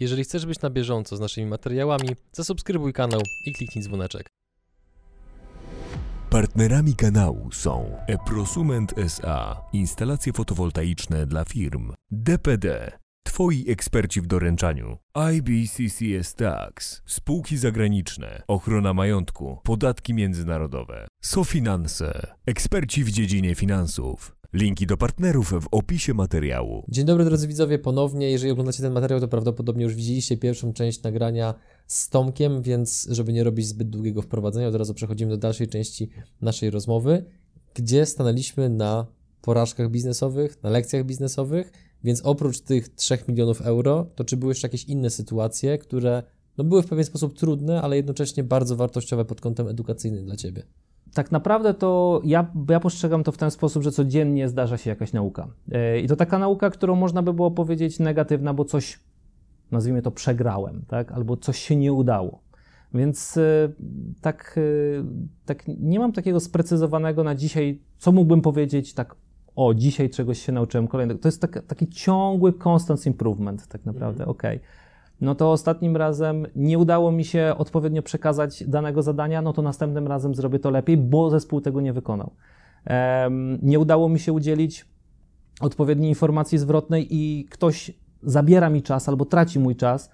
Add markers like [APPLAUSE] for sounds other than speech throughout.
Jeżeli chcesz być na bieżąco z naszymi materiałami, zasubskrybuj kanał i kliknij dzwoneczek. Partnerami kanału są Eprosument SA, instalacje fotowoltaiczne dla firm, DPD, Twoi eksperci w doręczaniu, IBCCS Tax, spółki zagraniczne, ochrona majątku, podatki międzynarodowe, SoFinanse, eksperci w dziedzinie finansów. Linki do partnerów w opisie materiału. Dzień dobry drodzy widzowie, ponownie. Jeżeli oglądacie ten materiał, to prawdopodobnie już widzieliście pierwszą część nagrania z Tomkiem, więc żeby nie robić zbyt długiego wprowadzenia, od razu przechodzimy do dalszej części naszej rozmowy, gdzie stanęliśmy na porażkach biznesowych, na lekcjach biznesowych, więc oprócz tych 3 milionów euro, to czy były jeszcze jakieś inne sytuacje, które no, były w pewien sposób trudne, ale jednocześnie bardzo wartościowe pod kątem edukacyjnym dla Ciebie? Tak naprawdę to ja, ja postrzegam to w ten sposób, że codziennie zdarza się jakaś nauka. E, I to taka nauka, którą można by było powiedzieć negatywna, bo coś, nazwijmy to, przegrałem, tak? albo coś się nie udało. Więc e, tak, e, tak nie mam takiego sprecyzowanego na dzisiaj, co mógłbym powiedzieć, tak o, dzisiaj czegoś się nauczyłem kolejnego. To jest tak, taki ciągły constant improvement, tak naprawdę, mm. okej. Okay no to ostatnim razem nie udało mi się odpowiednio przekazać danego zadania, no to następnym razem zrobię to lepiej, bo zespół tego nie wykonał. Nie udało mi się udzielić odpowiedniej informacji zwrotnej i ktoś zabiera mi czas albo traci mój czas,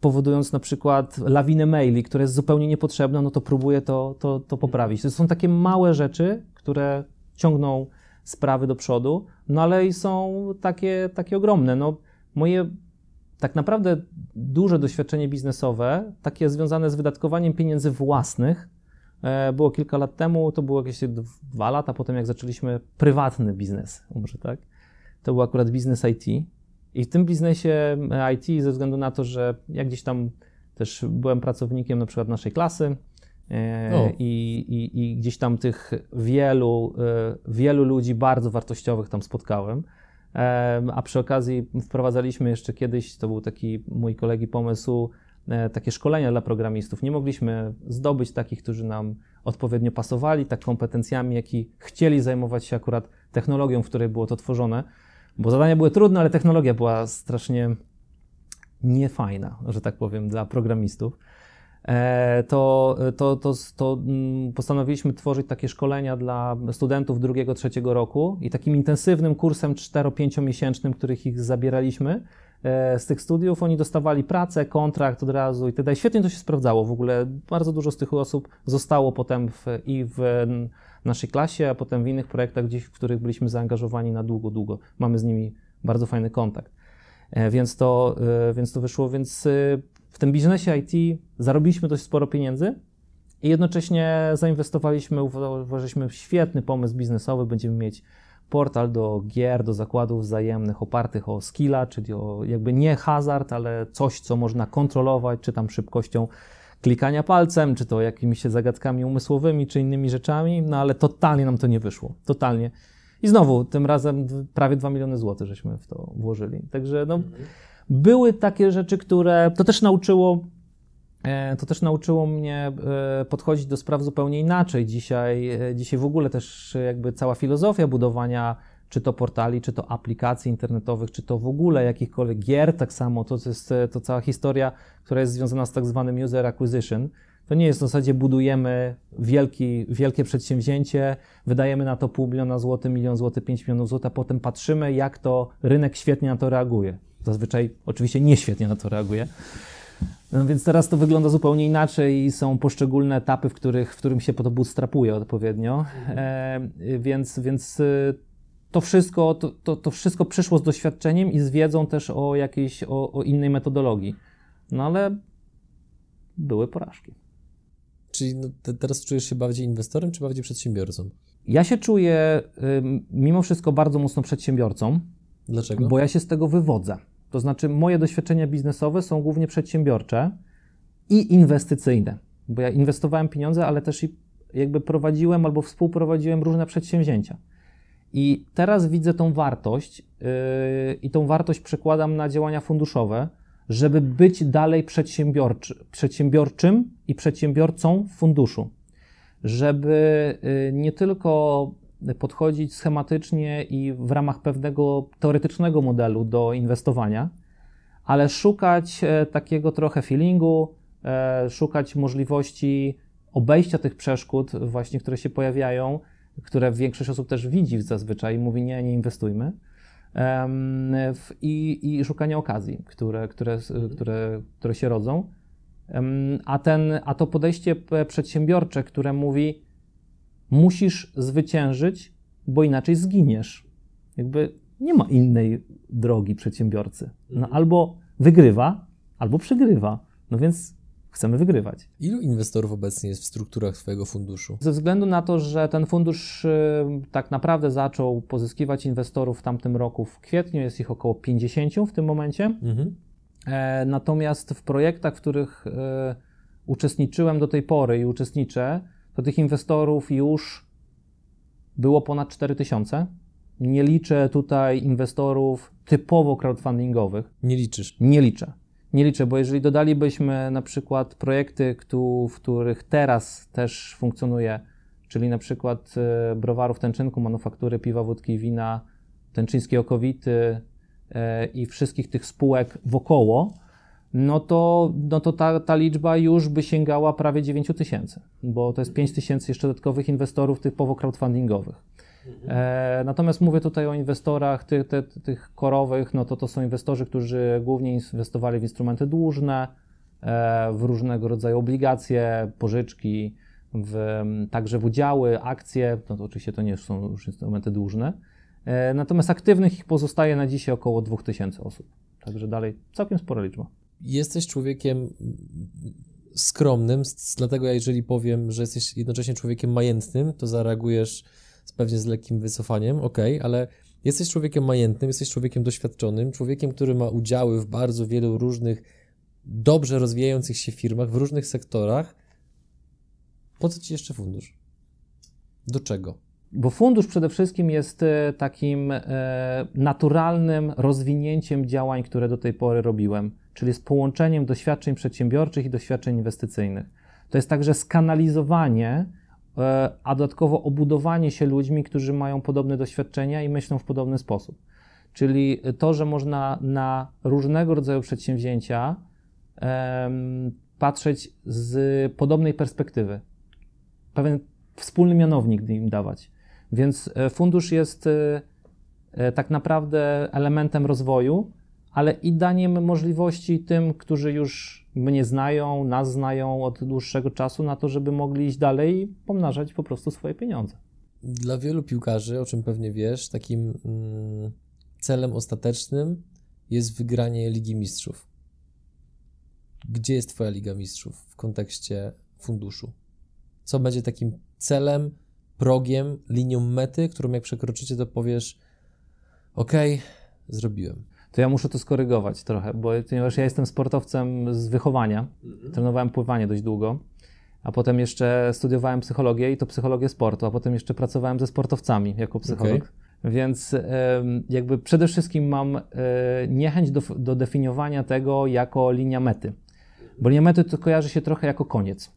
powodując na przykład lawinę maili, które jest zupełnie niepotrzebna, no to próbuję to, to, to poprawić. To są takie małe rzeczy, które ciągną sprawy do przodu, no ale i są takie, takie ogromne. No, moje tak naprawdę duże doświadczenie biznesowe, takie związane z wydatkowaniem pieniędzy własnych, e, było kilka lat temu, to było jakieś dwa lata potem, jak zaczęliśmy prywatny biznes, może tak. To był akurat biznes IT. I w tym biznesie e, IT, ze względu na to, że ja gdzieś tam też byłem pracownikiem na przykład naszej klasy, e, i, i, i, gdzieś tam tych wielu, wielu ludzi bardzo wartościowych tam spotkałem. A przy okazji wprowadzaliśmy jeszcze kiedyś, to był taki mój kolegi pomysł, e, takie szkolenia dla programistów. Nie mogliśmy zdobyć takich, którzy nam odpowiednio pasowali, tak kompetencjami, jak i chcieli zajmować się akurat technologią, w której było to tworzone, bo zadania były trudne, ale technologia była strasznie niefajna, że tak powiem, dla programistów. E, to, to, to, to mm, postanowiliśmy tworzyć takie szkolenia dla studentów drugiego, trzeciego roku i takim intensywnym kursem 4-5 miesięcznym, których ich zabieraliśmy e, z tych studiów, oni dostawali pracę, kontrakt od razu i tak Świetnie to się sprawdzało w ogóle. Bardzo dużo z tych osób zostało potem w, i w naszej klasie, a potem w innych projektach, gdzieś, w których byliśmy zaangażowani na długo, długo. Mamy z nimi bardzo fajny kontakt. E, więc to, więc to wyszło, więc w tym biznesie IT zarobiliśmy dość sporo pieniędzy i jednocześnie zainwestowaliśmy, uważaliśmy świetny pomysł biznesowy, będziemy mieć portal do gier, do zakładów wzajemnych opartych o skilla, czyli o jakby nie hazard, ale coś, co można kontrolować, czy tam szybkością klikania palcem, czy to jakimiś zagadkami umysłowymi, czy innymi rzeczami, no ale totalnie nam to nie wyszło. Totalnie. I znowu, tym razem prawie 2 miliony złotych żeśmy w to włożyli. Także no, mhm. Były takie rzeczy, które to też nauczyło e, to też nauczyło mnie e, podchodzić do spraw zupełnie inaczej. Dzisiaj, e, dzisiaj w ogóle też jakby cała filozofia budowania czy to portali, czy to aplikacji internetowych, czy to w ogóle jakichkolwiek gier, tak samo, to jest to cała historia, która jest związana z tak zwanym user acquisition. To nie jest w zasadzie budujemy wielki, wielkie przedsięwzięcie, wydajemy na to pół miliona złotych, milion złotych, pięć milionów złotych, a potem patrzymy, jak to rynek świetnie na to reaguje. Zazwyczaj oczywiście nieświetnie na to reaguje. No więc teraz to wygląda zupełnie inaczej i są poszczególne etapy, w, których, w którym się po to bootstrapuje odpowiednio. E, więc, więc y, to wszystko, to, to, to, wszystko przyszło z doświadczeniem i z wiedzą też o jakiejś, o, o innej metodologii. No ale były porażki. Czyli no, te, teraz czujesz się bardziej inwestorem, czy bardziej przedsiębiorcą? Ja się czuję mimo wszystko bardzo mocno przedsiębiorcą. Dlaczego? Bo ja się z tego wywodzę. To znaczy, moje doświadczenia biznesowe są głównie przedsiębiorcze i inwestycyjne, bo ja inwestowałem pieniądze, ale też i jakby prowadziłem albo współprowadziłem różne przedsięwzięcia. I teraz widzę tą wartość yy, i tą wartość przekładam na działania funduszowe, żeby być dalej przedsiębiorczy, przedsiębiorczym i przedsiębiorcą funduszu. Żeby yy, nie tylko podchodzić schematycznie i w ramach pewnego teoretycznego modelu do inwestowania, ale szukać e, takiego trochę feelingu, e, szukać możliwości obejścia tych przeszkód, właśnie, które się pojawiają, które większość osób też widzi zazwyczaj i mówi nie, nie inwestujmy. I, i szukania okazji, które, które, które, które się rodzą. A, ten, a to podejście przedsiębiorcze, które mówi, musisz zwyciężyć, bo inaczej zginiesz. Jakby nie ma innej drogi przedsiębiorcy. No, mhm. albo wygrywa, albo przegrywa. No więc chcemy wygrywać. Ilu inwestorów obecnie jest w strukturach Twojego funduszu? Ze względu na to, że ten fundusz y, tak naprawdę zaczął pozyskiwać inwestorów w tamtym roku w kwietniu, jest ich około 50 w tym momencie. Mhm. E, natomiast w projektach, w których e, uczestniczyłem do tej pory i uczestniczę, to tych inwestorów już było ponad 4000. Nie liczę tutaj inwestorów typowo crowdfundingowych. Nie liczysz? Nie liczę. Nie liczę, bo jeżeli dodalibyśmy na przykład projekty, w których teraz też funkcjonuje, czyli na przykład e, browarów Tęczynku, manufaktury piwa, wódki wina, Tęczyńskie Okowity e, i wszystkich tych spółek wokoło, no to, no to ta, ta liczba już by sięgała prawie 9 tysięcy, bo to jest 5 tysięcy jeszcze dodatkowych inwestorów typowo crowdfundingowych. E, natomiast mówię tutaj o inwestorach tych, tych, korowych, no to to są inwestorzy, którzy głównie inwestowali w instrumenty dłużne, e, w różnego rodzaju obligacje, pożyczki, w, także w udziały, akcje, no to oczywiście to nie są już instrumenty dłużne. E, natomiast aktywnych ich pozostaje na dzisiaj około 2000 osób. Także dalej całkiem spora liczba. Jesteś człowiekiem skromnym, dlatego jeżeli powiem, że jesteś jednocześnie człowiekiem majętnym, to zareagujesz pewnie z lekkim wycofaniem, ok, ale jesteś człowiekiem majętnym, jesteś człowiekiem doświadczonym, człowiekiem, który ma udziały w bardzo wielu różnych dobrze rozwijających się firmach, w różnych sektorach. Po co ci jeszcze fundusz? Do czego? Bo fundusz przede wszystkim jest e, takim e, naturalnym rozwinięciem działań, które do tej pory robiłem, czyli z połączeniem doświadczeń przedsiębiorczych i doświadczeń inwestycyjnych. To jest także skanalizowanie a dodatkowo obudowanie się ludźmi, którzy mają podobne doświadczenia i myślą w podobny sposób. Czyli to, że można na różnego rodzaju przedsięwzięcia patrzeć z podobnej perspektywy, pewien wspólny mianownik im dawać. Więc e, fundusz jest e, tak naprawdę elementem rozwoju, ale i daniem możliwości tym, którzy już mnie znają, nas znają od dłuższego czasu, na to, żeby mogli iść dalej i pomnażać po prostu swoje pieniądze. Dla wielu piłkarzy, o czym pewnie wiesz, takim mm, celem ostatecznym jest wygranie Ligi Mistrzów. Gdzie jest Twoja Liga Mistrzów w kontekście funduszu? Co będzie takim celem, progiem, linią mety, którą jak przekroczycie, to powiesz: OK, zrobiłem to ja muszę to skorygować trochę, bo ponieważ ja jestem sportowcem z wychowania, mhm. trenowałem pływanie dość długo, a potem jeszcze studiowałem psychologię i to psychologię sportu, a potem jeszcze pracowałem ze sportowcami jako psycholog. Okay. Więc jakby przede wszystkim mam e, niechęć do, do definiowania tego jako linia mety, bo linia mety to kojarzy się trochę jako koniec.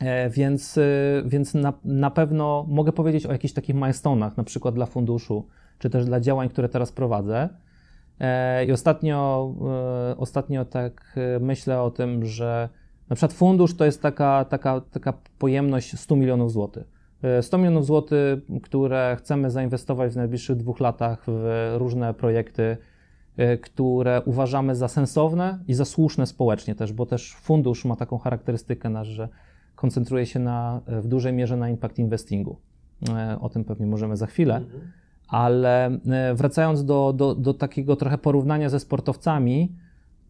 E, więc, e, więc na, na pewno mogę powiedzieć o jakichś takich milestone'ach, na przykład dla funduszu, czy też dla działań, które teraz prowadzę, I ostatnio, e, ostatnio tak e, myślę o tym, że na przykład fundusz to jest taka, taka, taka pojemność 100 milionów złotych. 100 milionów złotych, które chcemy zainwestować w najbliższych dwóch latach w różne projekty, które uważamy za sensowne i za słuszne społecznie też, bo też fundusz ma taką charakterystykę nasz, że koncentruje się na, w dużej mierze na impact investingu. O tym pewnie możemy za chwilę. Mhm. Ale e, wracając do, do, do takiego trochę porównania ze sportowcami,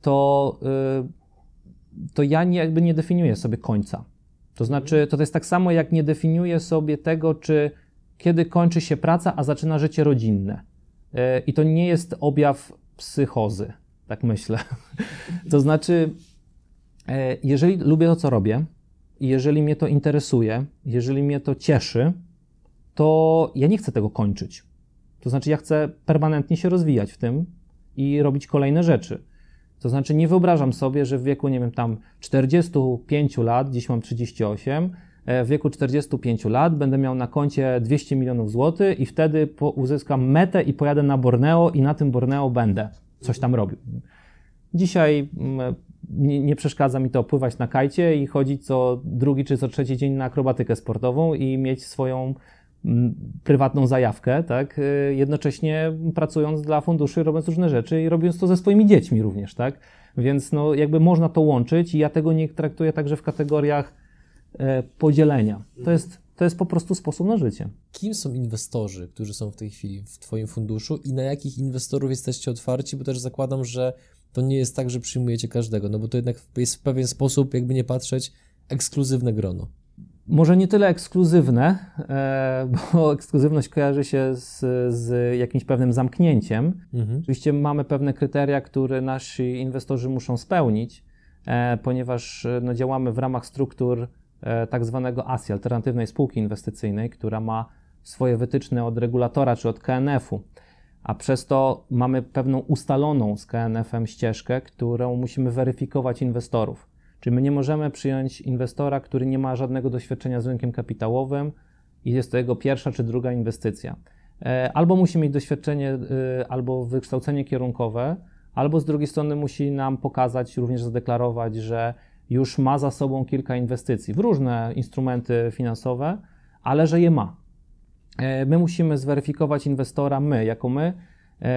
to, e, to ja nie, jakby nie definiuję sobie końca. To znaczy, to jest tak samo, jak nie definiuję sobie tego, czy kiedy kończy się praca, a zaczyna życie rodzinne. E, I to nie jest objaw psychozy, tak myślę. [LAUGHS] To znaczy, jeżeli lubię to, co robię, jeżeli mnie to interesuje, jeżeli mnie to cieszy, to ja nie chcę tego kończyć. To znaczy, ja chcę permanentnie się rozwijać w tym i robić kolejne rzeczy. To znaczy, nie wyobrażam sobie, że w wieku, nie wiem, tam 45 lat, dziś mam 38, e, w wieku 45 lat będę miał na koncie 200 milionów złotych i wtedy uzyskam metę i pojadę na Borneo i na tym Borneo będę coś tam robił. Dzisiaj mm, nie, nie, przeszkadza mi to pływać na kajcie i chodzić co drugi czy co trzeci dzień na akrobatykę sportową i mieć swoją prywatną zajawkę, tak? Y, jednocześnie pracując dla funduszy, robiąc różne rzeczy i robiąc to ze swoimi dziećmi również, tak? Więc no, jakby można to łączyć i ja tego nie traktuję także w kategoriach e, podzielenia. To jest, to jest po prostu sposób na życie. Kim są inwestorzy, którzy są w tej chwili w Twoim funduszu i na jakich inwestorów jesteście otwarci? Bo też zakładam, że to nie jest tak, że przyjmujecie każdego, no bo to jednak jest w pewien sposób, jakby nie patrzeć, ekskluzywne grono. Może nie tyle ekskluzywne, e, bo [LAUGHS] ekskluzywność kojarzy się z, z jakimś pewnym zamknięciem. Mhm. Oczywiście mamy pewne kryteria, które nasi inwestorzy muszą spełnić, e, ponieważ no, działamy w ramach struktur e, tak zwanego ASI, alternatywnej spółki inwestycyjnej, która ma swoje wytyczne od regulatora czy od KNF-u a przez to mamy pewną ustaloną z KNF-em ścieżkę, którą musimy weryfikować inwestorów. Czyli my nie możemy przyjąć inwestora, który nie ma żadnego doświadczenia z rynkiem kapitałowym i jest to jego pierwsza czy druga inwestycja. E, albo musi mieć doświadczenie, e, albo wykształcenie kierunkowe, albo z drugiej strony musi nam pokazać, również zadeklarować, że już ma za sobą kilka inwestycji w różne instrumenty finansowe, ale że je ma. E, my musimy zweryfikować inwestora, my, jako my,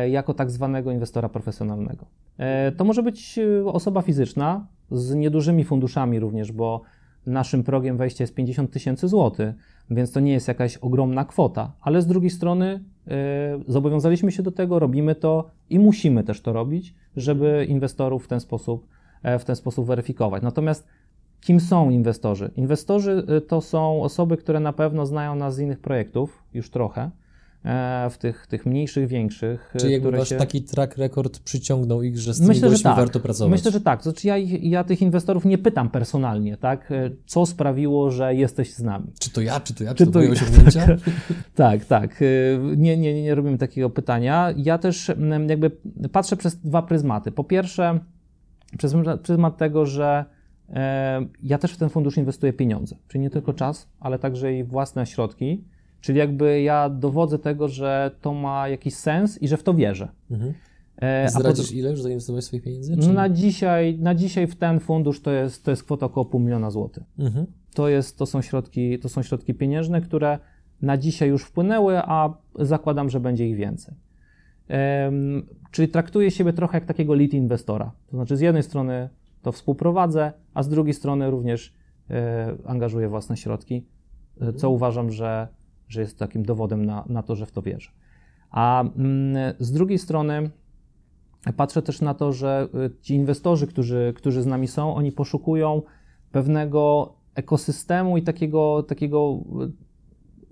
jako tak zwanego inwestora profesjonalnego. To może być osoba fizyczna z niedużymi funduszami również, bo naszym progiem wejścia jest 50 tysięcy złotych, więc to nie jest jakaś ogromna kwota, ale z drugiej strony zobowiązaliśmy się do tego, robimy to i musimy też to robić, żeby inwestorów w ten sposób, w ten sposób weryfikować. Natomiast Kim są inwestorzy? Inwestorzy y, to są osoby, które na pewno znają nas z innych projektów, już trochę, e, w tych, tych mniejszych, większych. Y, Czy jakby wasz się... taki track record przyciągnął ich, że z tymi Myślę, że tak. warto pracować? Myślę, że tak. Znaczy ja, ja tych inwestorów nie pytam personalnie, tak? E, co sprawiło, że jesteś z nami? Czy to ja, czy to ja, czy, czy to, to osiągnięcia? Tak, [LAUGHS] tak, tak. E, nie, nie, nie robimy takiego pytania. Ja też jakby patrzę przez dwa pryzmaty. Po pierwsze, przez pryzmat tego, że E, ja też w ten fundusz inwestuję pieniądze, czyli nie tylko czas, ale także i własne środki. Czyli jakby ja dowodzę tego, że to ma jakiś sens i że w to wierzę. Mhm. E, Zdradzisz pod... ile już zainwestowałeś swoich pieniędzy? Czy... Na, dzisiaj, na dzisiaj w ten fundusz to jest, to jest kwota około pół miliona złotych. Mhm. To, jest, to, są środki, to są środki pieniężne, które na dzisiaj już wpłynęły, a zakładam, że będzie ich więcej. Um, czyli traktuję siebie trochę jak takiego lead inwestora. To znaczy z jednej strony to współprowadzę, a z drugiej strony również e, angażuję własne środki, e, co mhm. uważam, że, że jest takim dowodem na, na to, że w to wierzę. A mm, z drugiej strony patrzę też na to, że e, ci inwestorzy, którzy, którzy z nami są, oni poszukują pewnego ekosystemu i takiego, takiego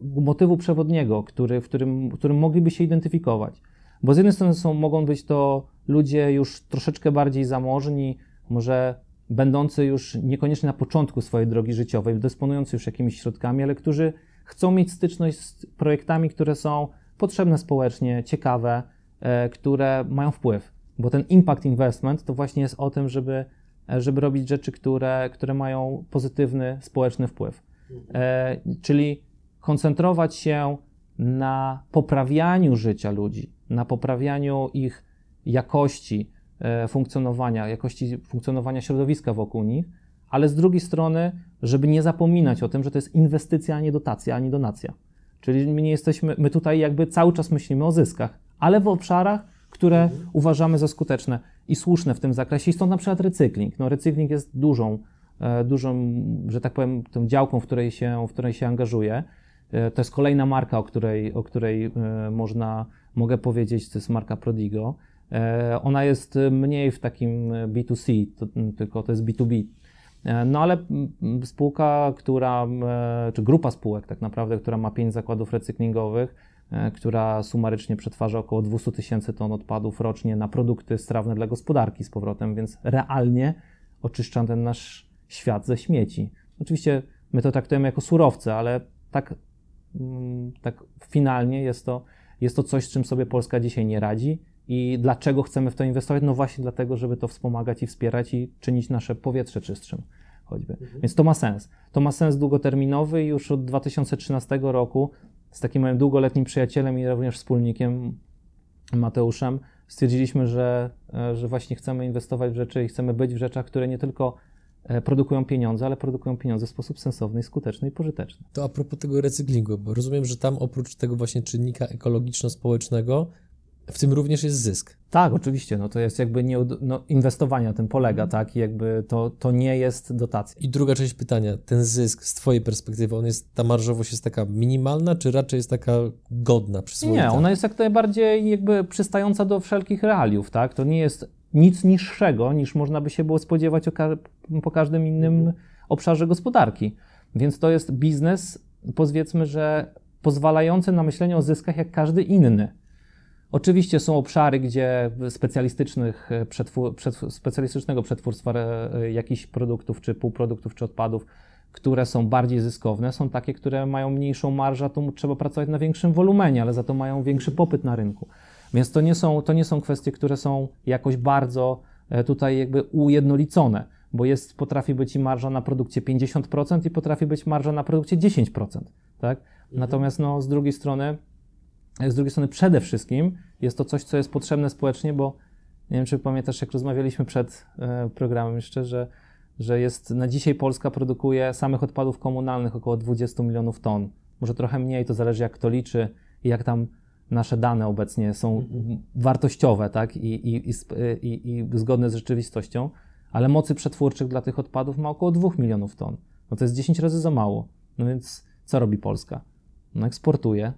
motywu przewodniego, który, w którym, którym mogliby się identyfikować. Bo z jednej strony są, mogą być to ludzie już troszeczkę bardziej zamożni, może będący już niekoniecznie na początku swojej drogi życiowej, dysponujący już jakimiś środkami, ale którzy chcą mieć styczność z projektami, które są potrzebne społecznie, ciekawe, e, które mają wpływ. Bo ten impact investment to właśnie jest o tym, żeby, e, żeby robić rzeczy, które, które mają pozytywny społeczny wpływ. E, czyli koncentrować się na poprawianiu życia ludzi, na poprawianiu ich jakości, funkcjonowania, jakości funkcjonowania środowiska wokół nich, ale z drugiej strony, żeby nie zapominać o tym, że to jest inwestycja, a nie dotacja, ani donacja. Czyli my nie jesteśmy, my tutaj jakby cały czas myślimy o zyskach, ale w obszarach, które mhm. uważamy za skuteczne i słuszne w tym zakresie. I stąd na przykład recykling. No, recykling jest dużą, e, dużą, że tak powiem, tą działką, w której się, w której się angażuję. E, to jest kolejna marka, o której, o której można, mogę powiedzieć, to jest marka Prodigo. E, ona jest mniej w takim B2C, to, tylko to jest B2B. E, no ale spółka, która, e, czy grupa spółek tak naprawdę, która ma pięć zakładów recyklingowych, która sumarycznie przetwarza około 200 tysięcy ton odpadów rocznie na produkty strawne dla gospodarki z powrotem, więc realnie oczyszcza ten nasz świat ze śmieci. Oczywiście my to traktujemy jako surowce, ale tak, tak finalnie jest to, jest to coś, z czym sobie Polska dzisiaj nie radzi i dlaczego chcemy w to inwestować? No właśnie dlatego, żeby to wspomagać i wspierać i czynić nasze powietrze czystszym choćby. Mhm. Więc to ma sens. To ma sens długoterminowy i już od 2013 roku z takim moim długoletnim przyjacielem i również wspólnikiem Mateuszem stwierdziliśmy, że, e, że właśnie chcemy inwestować w rzeczy i chcemy być w rzeczach, które nie tylko e, produkują pieniądze, ale produkują pieniądze w sposób sensowny, skuteczny i pożyteczny. To a propos tego recyklingu, bo rozumiem, że tam oprócz tego właśnie czynnika ekologiczno-społecznego, w tym również jest zysk. Tak, oczywiście, no to jest jakby nie, no, inwestowanie na tym polega, Mhm. tak, i jakby to, to nie jest dotacja. I druga część pytania, ten zysk z Twojej perspektywy, on jest, ta marżowość jest taka minimalna, czy raczej jest taka godna, przyzwoita? Nie, ona jest jak najbardziej jakby przystająca do wszelkich realiów, tak, to nie jest nic niższego, niż można by się było spodziewać ka- po każdym innym obszarze gospodarki. Więc to jest biznes, powiedzmy, że pozwalający na myślenie o zyskach jak każdy inny. Oczywiście są obszary, gdzie specjalistycznych e, przetwór, przetw- specjalistycznego przetwórstwa e, jakichś produktów, czy półproduktów, czy odpadów, które są bardziej zyskowne, są takie, które mają mniejszą marżę, to trzeba pracować na większym wolumenie, ale za to mają większy popyt na rynku. Więc to nie są, to nie są kwestie, które są jakoś bardzo e, tutaj jakby ujednolicone, bo jest, potrafi być i marża na produkcie 50% i potrafi być marża na produkcie 10%, tak? Natomiast no, z drugiej strony z drugiej strony przede wszystkim jest to coś, co jest potrzebne społecznie, bo nie wiem, czy pamiętasz, jak rozmawialiśmy przed e, programem jeszcze, że, że jest na dzisiaj Polska produkuje samych odpadów komunalnych około 20 milionów ton. Może trochę mniej, to zależy jak to liczy i jak tam nasze dane obecnie są wartościowe, tak, i, i, i, sp- i, i zgodne z rzeczywistością, ale mocy przetwórczych dla tych odpadów ma około 2 milionów ton. No to jest 10 razy za mało. No więc co robi Polska? No eksportuje,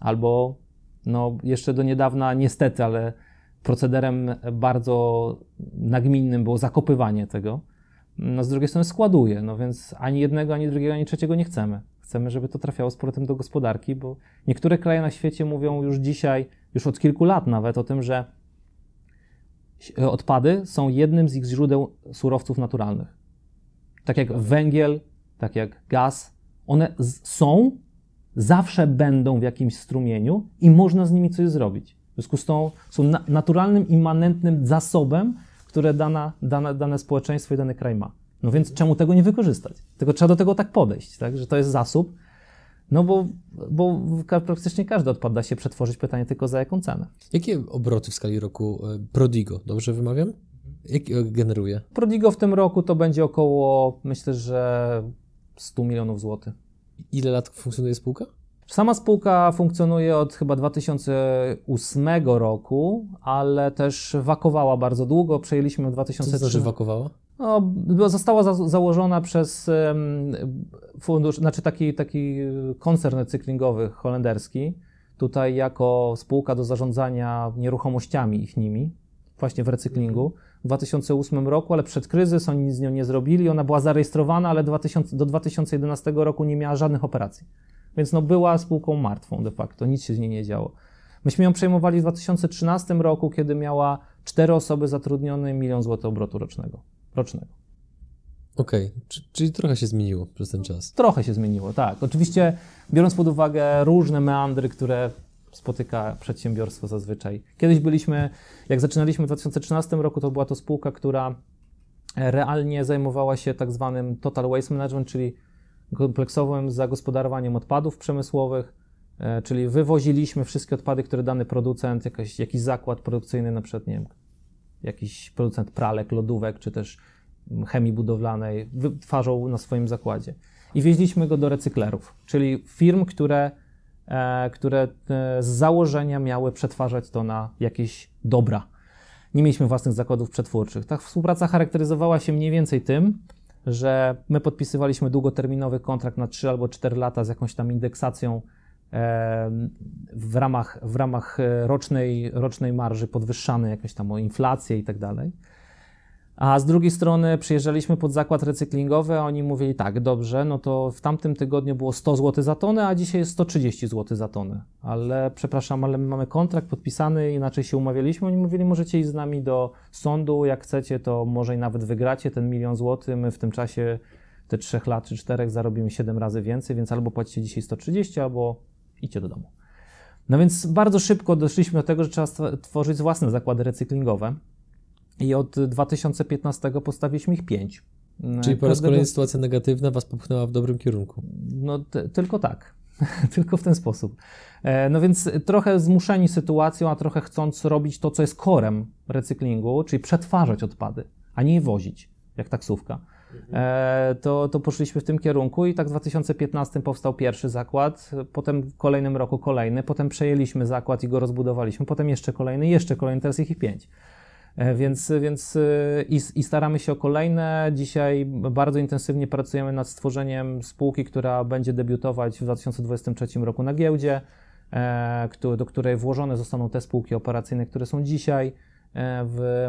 albo no jeszcze do niedawna niestety, ale procederem bardzo nagminnym było zakopywanie tego. No z drugiej strony składuje, no więc ani jednego, ani drugiego, ani trzeciego nie chcemy. Chcemy, żeby to trafiało z powrotem do gospodarki, bo niektóre kraje na świecie mówią już dzisiaj, już od kilku lat nawet o tym, że odpady są jednym z ich źródeł surowców naturalnych. Tak jak węgiel, tak jak gaz, one są, zawsze będą w jakimś strumieniu i można z nimi coś zrobić. W związku z tą są na, naturalnym, immanentnym zasobem, które dana, dane, dane społeczeństwo i dany kraj ma. No więc czemu tego nie wykorzystać? Tylko trzeba do tego tak podejść, tak? że to jest zasób, no bo, bo praktycznie każdy odpad da się przetworzyć, pytanie tylko za jaką cenę. Jakie obroty w skali roku e, Prodigo, dobrze wymawiam? Jakie generuje? Prodigo w tym roku to będzie około, myślę, że 100 milionów złotych. Ile lat funkcjonuje spółka? Sama spółka funkcjonuje od chyba 2008 roku, ale też wakowała bardzo długo. Przejęliśmy w Co to 2003 znaczy wakowała? No, została za, założona przez em, fundusz, znaczy taki, taki koncern recyklingowy holenderski, tutaj jako spółka do zarządzania nieruchomościami ich nimi, właśnie w recyklingu, w 2008 roku, ale przed kryzys oni nic z nią nie zrobili. Ona była zarejestrowana, ale 2000, do 2011 roku nie miała żadnych operacji. Więc no, była spółką martwą de facto, nic się z niej nie działo. Myśmy ją przejmowali w 2013 roku, kiedy miała cztery osoby zatrudnione i milion złotych obrotu rocznego. rocznego. Okej, czy- czyli trochę się zmieniło przez ten czas. Trochę się zmieniło, tak. Oczywiście biorąc pod uwagę różne meandry, które spotyka przedsiębiorstwo zazwyczaj. Kiedyś byliśmy, jak zaczynaliśmy w 2013 roku, to była to spółka, która realnie zajmowała się tak zwanym total waste management, czyli kompleksowym zagospodarowaniem odpadów przemysłowych, e, czyli wywoziliśmy wszystkie odpady, które dany producent, jakiś zakład produkcyjny, na przykład, nie wiem, jakiś producent pralek, lodówek, czy też chemii budowlanej wytwarzał na swoim zakładzie. I wieźliśmy go do recyklerów, czyli firm, które, które e, z założenia miały przetwarzać to na jakieś dobra. Nie mieliśmy własnych zakładów przetwórczych. Ta współpraca charakteryzowała się mniej więcej tym, że my podpisywaliśmy długoterminowy kontrakt na 3 albo 4 lata z jakąś tam indeksacją e, w ramach, w ramach e, rocznej, rocznej marży podwyższanej jakoś tam o inflację i tak dalej. A z drugiej strony przyjeżdżaliśmy pod zakład recyklingowy, a oni mówili tak, dobrze, no to w tamtym tygodniu było 100 zł za tonę, a dzisiaj jest 130 zł za tonę. Ale przepraszam, ale my mamy kontrakt podpisany, inaczej się umawialiśmy. Oni mówili, możecie iść z nami do sądu, jak chcecie, to może i nawet wygracie ten milion złotych. My w tym czasie te 3 lat czy 4 zarobimy 7 razy więcej, więc albo płacicie dzisiaj 130, albo idźcie do domu. No więc bardzo szybko doszliśmy do tego, że trzeba stwa- tworzyć własne zakłady recyklingowe. I od 2015 postawiliśmy ich pięć. Czyli po raz kolejny sytuacja negatywna Was popchnęła w dobrym kierunku. No t- tylko tak. [LAUGHS] Tylko w ten sposób. E, no więc trochę zmuszeni sytuacją, a trochę chcąc robić to, co jest korem recyklingu, czyli przetwarzać odpady, a nie je wozić, jak taksówka. E, to, to poszliśmy w tym kierunku i tak w 2015 powstał pierwszy zakład, potem w kolejnym roku kolejny, potem przejęliśmy zakład i go rozbudowaliśmy, potem jeszcze kolejny, jeszcze kolejny, teraz ich pięć. E, więc, więc e, i, i, staramy się o kolejne. Dzisiaj bardzo intensywnie pracujemy nad stworzeniem spółki, która będzie debiutować w 2023 roku na giełdzie, do której włożone zostaną te spółki operacyjne, które są dzisiaj. E, w,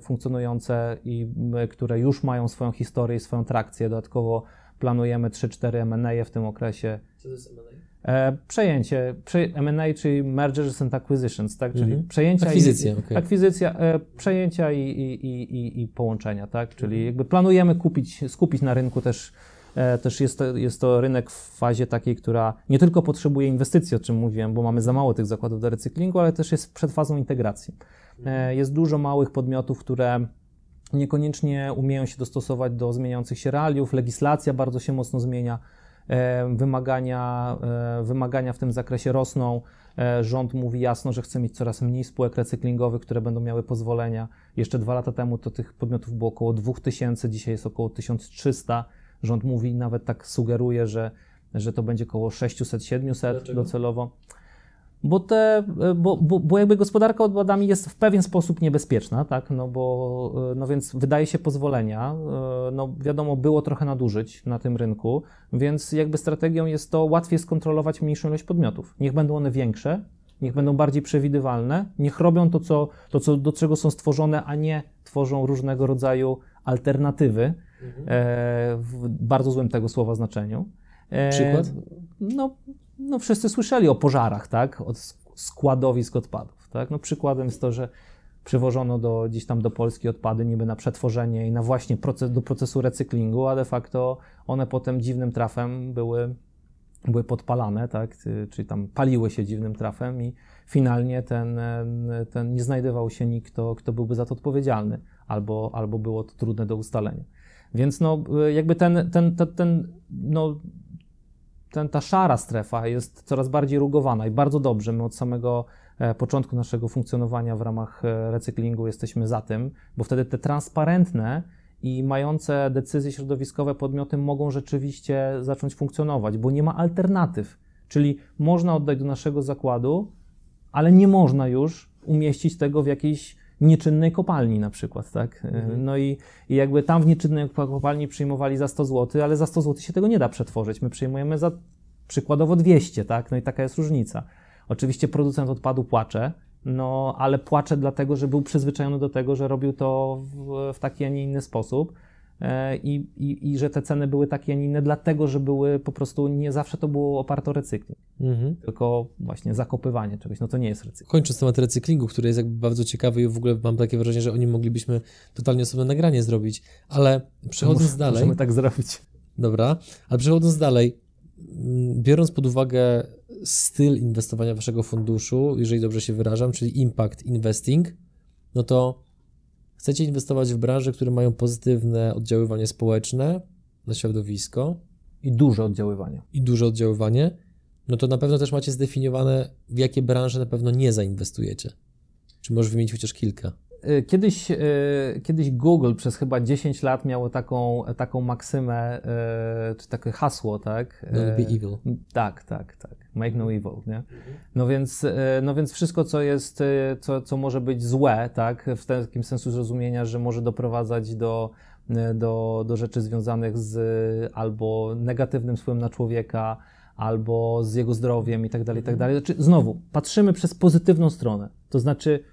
funkcjonujące i które już mają swoją historię i swoją trakcję. Dodatkowo planujemy 3-4 M&A w tym okresie. Co to jest M&A? E, przejęcie, M&A, czyli Mergers and Acquisitions, tak? czyli mhm. przejęcia akwizycja, i, okay. akwizycja e, przejęcia i, i, i, i, połączenia, tak? czyli mhm. jakby planujemy kupić, skupić na rynku też też jest to, jest to rynek w fazie takiej, która nie tylko potrzebuje inwestycji, o czym mówiłem, bo mamy za mało tych zakładów do recyklingu, ale też jest przed fazą integracji. E, jest dużo małych podmiotów, które niekoniecznie umieją się dostosować do zmieniających się realiów, legislacja bardzo się mocno zmienia, e, wymagania, e, wymagania w tym zakresie rosną. Rząd mówi jasno, że chce mieć coraz mniej spółek recyklingowych, które będą miały pozwolenia. Jeszcze dwa lata temu to tych podmiotów było około 2000, dzisiaj jest około 1300. Rząd mówi, nawet tak sugeruje, że, że to będzie około 600-700 docelowo bo, te, bo, bo, bo jakby gospodarka odpadami jest w pewien sposób niebezpieczna, tak, no bo, no więc wydaje się pozwolenia, no wiadomo, było trochę nadużyć na tym rynku, więc jakby strategią jest to łatwiej skontrolować mniejszą ilość podmiotów. Niech będą one większe, niech będą bardziej przewidywalne, niech robią to, co, to co, do czego są stworzone, a nie tworzą różnego rodzaju alternatywy, mhm. e, w bardzo złym tego słowa znaczeniu. E, Przykład? No, no wszyscy słyszeli o pożarach, tak, od składowisk odpadów, tak. No przykładem jest to, że przywożono do, gdzieś tam do Polski odpady niby na przetworzenie i na właśnie proces, do procesu recyklingu, a de facto one potem dziwnym trafem były, były podpalane, tak, czyli tam paliły się dziwnym trafem i finalnie ten, ten nie znajdował się nikt, kto, byłby za to odpowiedzialny, albo, albo było to trudne do ustalenia. Więc no, jakby ten, ten, ten, ten no, ten, ta szara strefa jest coraz bardziej rugowana i bardzo dobrze. My od samego e, początku naszego funkcjonowania w ramach e, recyklingu jesteśmy za tym, bo wtedy te transparentne i mające decyzje środowiskowe podmioty mogą rzeczywiście zacząć funkcjonować, bo nie ma alternatyw. Czyli można oddać do naszego zakładu, ale nie można już umieścić tego w jakiejś nieczynnej kopalni na przykład, tak? Mhm. No i, i jakby tam w nieczynnej kopalni przyjmowali za 100 zł, ale za 100 zł się tego nie da przetworzyć. My przyjmujemy za przykładowo 200, tak? No i taka jest różnica. Oczywiście producent odpadu płacze, no ale płacze dlatego, że był przyzwyczajony do tego, że robił to w, w taki, a nie inny sposób. E, I, i, I, że te ceny były takie, a nie inne, dlatego, że były po prostu nie zawsze to było oparte o recykling, mhm. tylko właśnie zakopywanie czegoś. No to nie jest recykling. Kończąc temat recyklingu, który jest jakby bardzo ciekawy i w ogóle mam takie wrażenie, że o nim moglibyśmy totalnie osobne nagranie zrobić, ale przechodząc Może, dalej. Możemy tak zrobić. Dobra, ale przechodząc dalej, mm, biorąc pod uwagę styl inwestowania waszego funduszu, jeżeli dobrze się wyrażam, czyli impact investing, no to Chcecie inwestować w branże, które mają pozytywne oddziaływanie społeczne na środowisko. I duże oddziaływanie. I duże oddziaływanie. No to na pewno też macie zdefiniowane, w jakie branże na pewno nie zainwestujecie. Czy możesz wymienić chociaż kilka? Y, kiedyś, y, kiedyś Google przez chyba 10 lat miało taką, taką maksymę, y, czy takie hasło, tak? Don't be evil. Tak, tak, tak. Make no evil, nie? No więc, no więc wszystko, co jest, co, co może być złe, tak? W takim sensu zrozumienia, że może doprowadzać do, do, do rzeczy związanych z albo negatywnym wpływem na człowieka, albo z jego zdrowiem i tak dalej, i tak dalej. Znaczy, znowu, patrzymy przez pozytywną stronę. To znaczy,